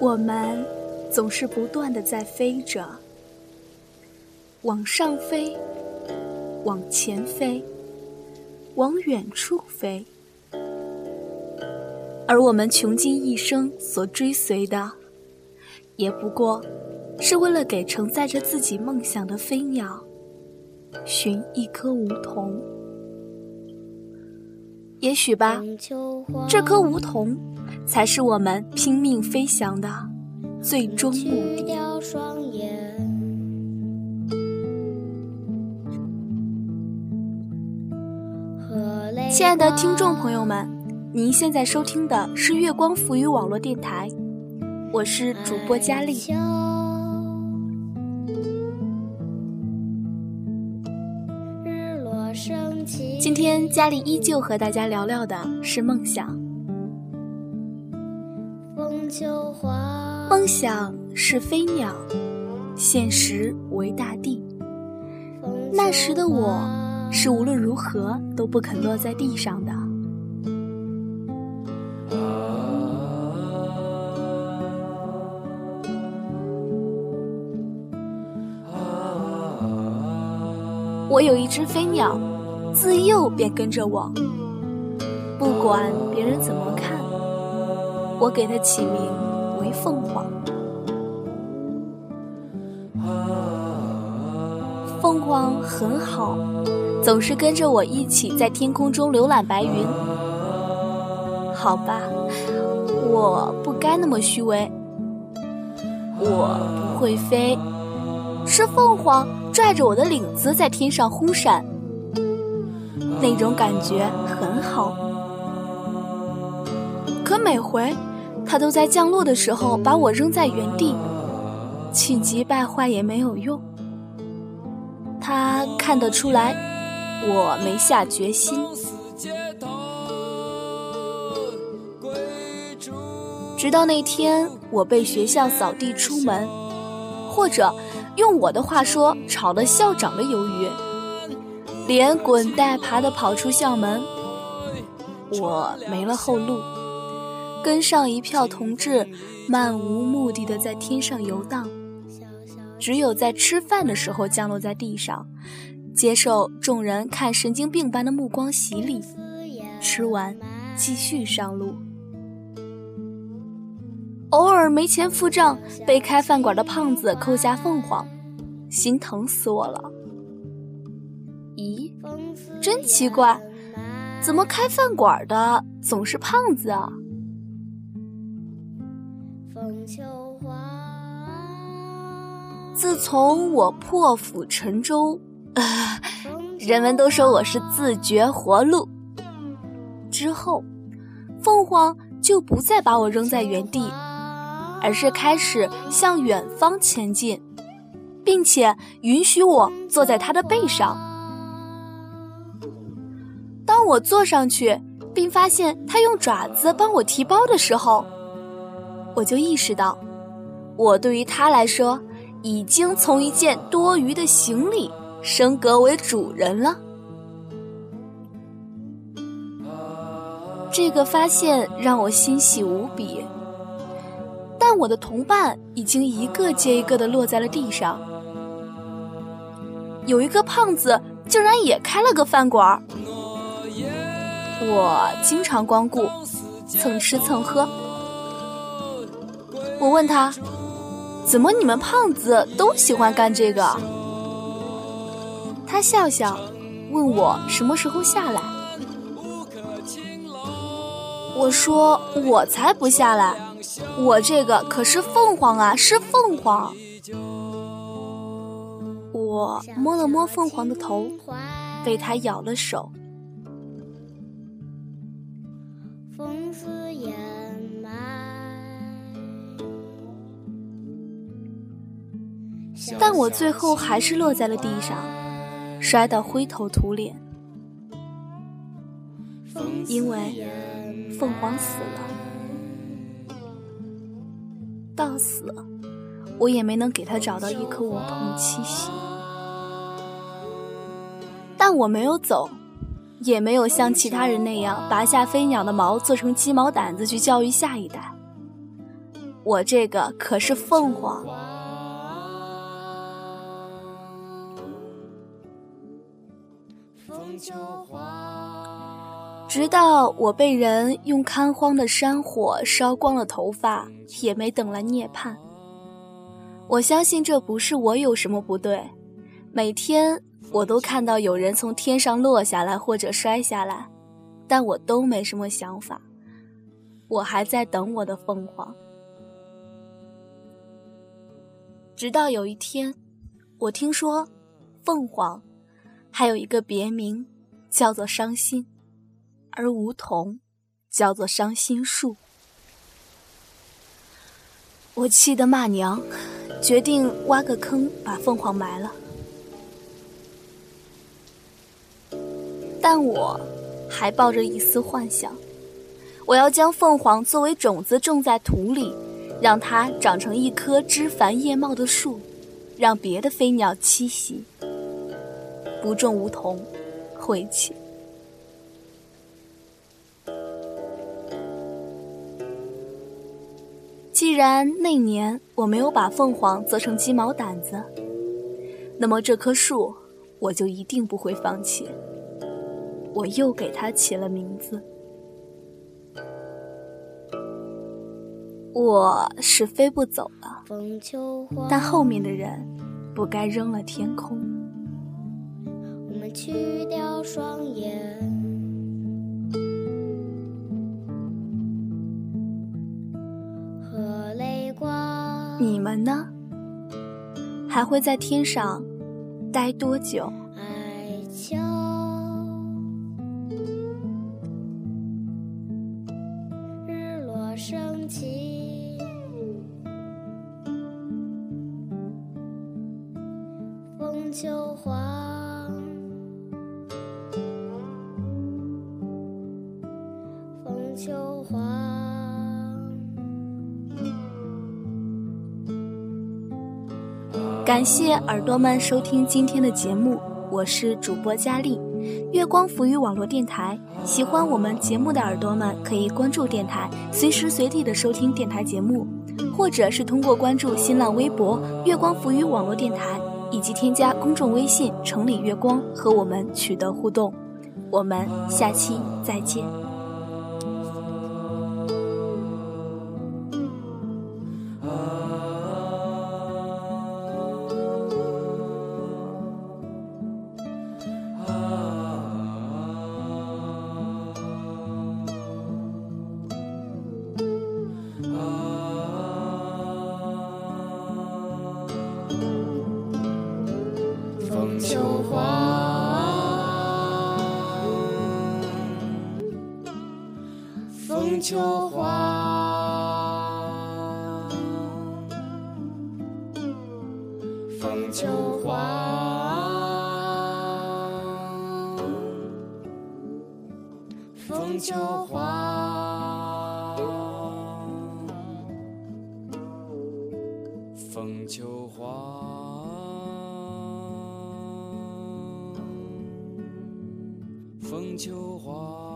我们总是不断的在飞着，往上飞，往前飞，往远处飞，而我们穷尽一生所追随的，也不过是为了给承载着自己梦想的飞鸟寻一颗梧桐。也许吧，这颗梧桐。才是我们拼命飞翔的最终目的。亲爱的听众朋友们，您现在收听的是月光浮语网络电台，我是主播佳丽。今天佳丽依旧和大家聊聊的是梦想。梦想是飞鸟，现实为大地。那时的我，是无论如何都不肯落在地上的。我有一只飞鸟，自幼便跟着我，不管别人怎么看。我给它起名为凤凰。凤凰很好，总是跟着我一起在天空中浏览白云。好吧，我不该那么虚伪。我不会飞，是凤凰拽着我的领子在天上忽闪，那种感觉很好。可每回。他都在降落的时候把我扔在原地，气急败坏也没有用。他看得出来，我没下决心。直到那天，我被学校扫地出门，或者用我的话说，炒了校长的鱿鱼，连滚带爬的跑出校门，我没了后路。跟上一票同志，漫无目的的在天上游荡，只有在吃饭的时候降落在地上，接受众人看神经病般的目光洗礼，吃完继续上路。偶尔没钱付账，被开饭馆的胖子扣下凤凰，心疼死我了。咦，真奇怪，怎么开饭馆的总是胖子啊？自从我破釜沉舟，人们都说我是自绝活路。之后，凤凰就不再把我扔在原地，而是开始向远方前进，并且允许我坐在它的背上。当我坐上去，并发现它用爪子帮我提包的时候，我就意识到，我对于他来说。已经从一件多余的行李升格为主人了。这个发现让我欣喜无比，但我的同伴已经一个接一个的落在了地上。有一个胖子竟然也开了个饭馆我经常光顾，蹭吃蹭喝。我问他。怎么你们胖子都喜欢干这个？他笑笑，问我什么时候下来。我说我才不下来，我这个可是凤凰啊，是凤凰。我摸了摸凤凰的头，被它咬了手。但我最后还是落在了地上，摔得灰头土脸，因为凤凰死了。到死，我也没能给他找到一颗梧桐栖息。但我没有走，也没有像其他人那样拔下飞鸟的毛做成鸡毛掸子去教育下一代。我这个可是凤凰。直到我被人用看荒的山火烧光了头发，也没等来涅槃。我相信这不是我有什么不对，每天我都看到有人从天上落下来或者摔下来，但我都没什么想法。我还在等我的凤凰。直到有一天，我听说，凤凰还有一个别名，叫做伤心。而梧桐叫做伤心树，我气得骂娘，决定挖个坑把凤凰埋了。但我还抱着一丝幻想，我要将凤凰作为种子种在土里，让它长成一棵枝繁叶茂的树，让别的飞鸟栖息。不种梧桐，晦气。既然那年我没有把凤凰做成鸡毛掸子，那么这棵树我就一定不会放弃。我又给它起了名字。我是飞不走了，但后面的人不该扔了天空。去掉双眼。你们呢？还会在天上待多久？日落升起，风秋黄，感谢耳朵们收听今天的节目，我是主播佳丽，月光浮语网络电台。喜欢我们节目的耳朵们可以关注电台，随时随地的收听电台节目，或者是通过关注新浪微博“月光浮语网络电台”，以及添加公众微信“城里月光”和我们取得互动。我们下期再见。秋黄，风秋黄，风秋黄，风秋黄，风秋黄。